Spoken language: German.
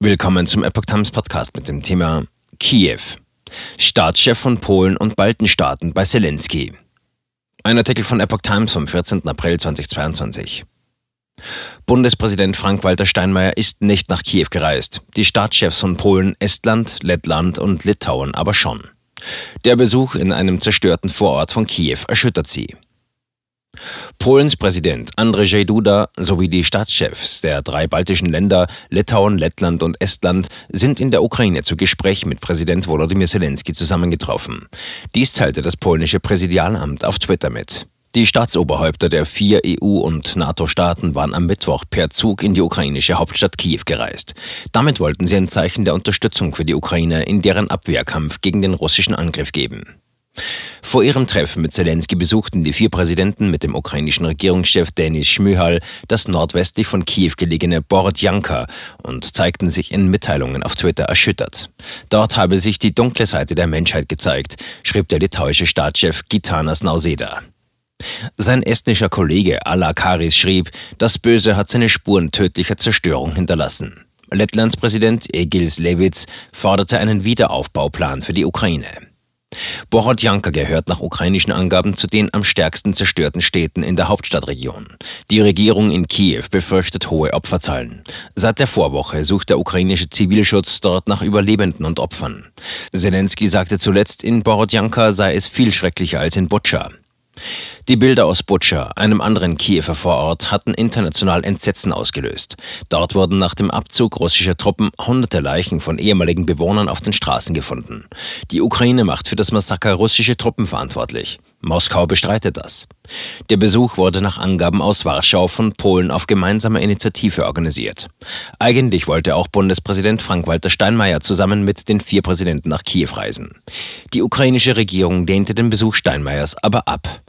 Willkommen zum Epoch Times Podcast mit dem Thema Kiew. Staatschef von Polen und Baltenstaaten bei Zelensky. Ein Artikel von Epoch Times vom 14. April 2022. Bundespräsident Frank-Walter Steinmeier ist nicht nach Kiew gereist. Die Staatschefs von Polen, Estland, Lettland und Litauen aber schon. Der Besuch in einem zerstörten Vorort von Kiew erschüttert sie. Polens Präsident Andrzej Duda sowie die Staatschefs der drei baltischen Länder Litauen, Lettland und Estland sind in der Ukraine zu Gespräch mit Präsident Volodymyr Zelensky zusammengetroffen. Dies teilte das polnische Präsidialamt auf Twitter mit. Die Staatsoberhäupter der vier EU- und NATO-Staaten waren am Mittwoch per Zug in die ukrainische Hauptstadt Kiew gereist. Damit wollten sie ein Zeichen der Unterstützung für die Ukraine in deren Abwehrkampf gegen den russischen Angriff geben. Vor ihrem Treffen mit Zelensky besuchten die vier Präsidenten mit dem ukrainischen Regierungschef Denis Schmyhal das nordwestlich von Kiew gelegene Borodjanka und zeigten sich in Mitteilungen auf Twitter erschüttert. Dort habe sich die dunkle Seite der Menschheit gezeigt, schrieb der litauische Staatschef Gitanas Nauseda. Sein estnischer Kollege Ala Karis schrieb, das Böse hat seine Spuren tödlicher Zerstörung hinterlassen. Lettlands Präsident Egils Levits forderte einen Wiederaufbauplan für die Ukraine. Borodjanka gehört nach ukrainischen Angaben zu den am stärksten zerstörten Städten in der Hauptstadtregion. Die Regierung in Kiew befürchtet hohe Opferzahlen. Seit der Vorwoche sucht der ukrainische Zivilschutz dort nach Überlebenden und Opfern. Zelensky sagte zuletzt, in Borodjanka sei es viel schrecklicher als in Butscha. Die Bilder aus Butscha, einem anderen Kiewer Vorort, hatten international Entsetzen ausgelöst. Dort wurden nach dem Abzug russischer Truppen hunderte Leichen von ehemaligen Bewohnern auf den Straßen gefunden. Die Ukraine macht für das Massaker russische Truppen verantwortlich. Moskau bestreitet das. Der Besuch wurde nach Angaben aus Warschau von Polen auf gemeinsame Initiative organisiert. Eigentlich wollte auch Bundespräsident Frank-Walter Steinmeier zusammen mit den vier Präsidenten nach Kiew reisen. Die ukrainische Regierung lehnte den Besuch Steinmeiers aber ab.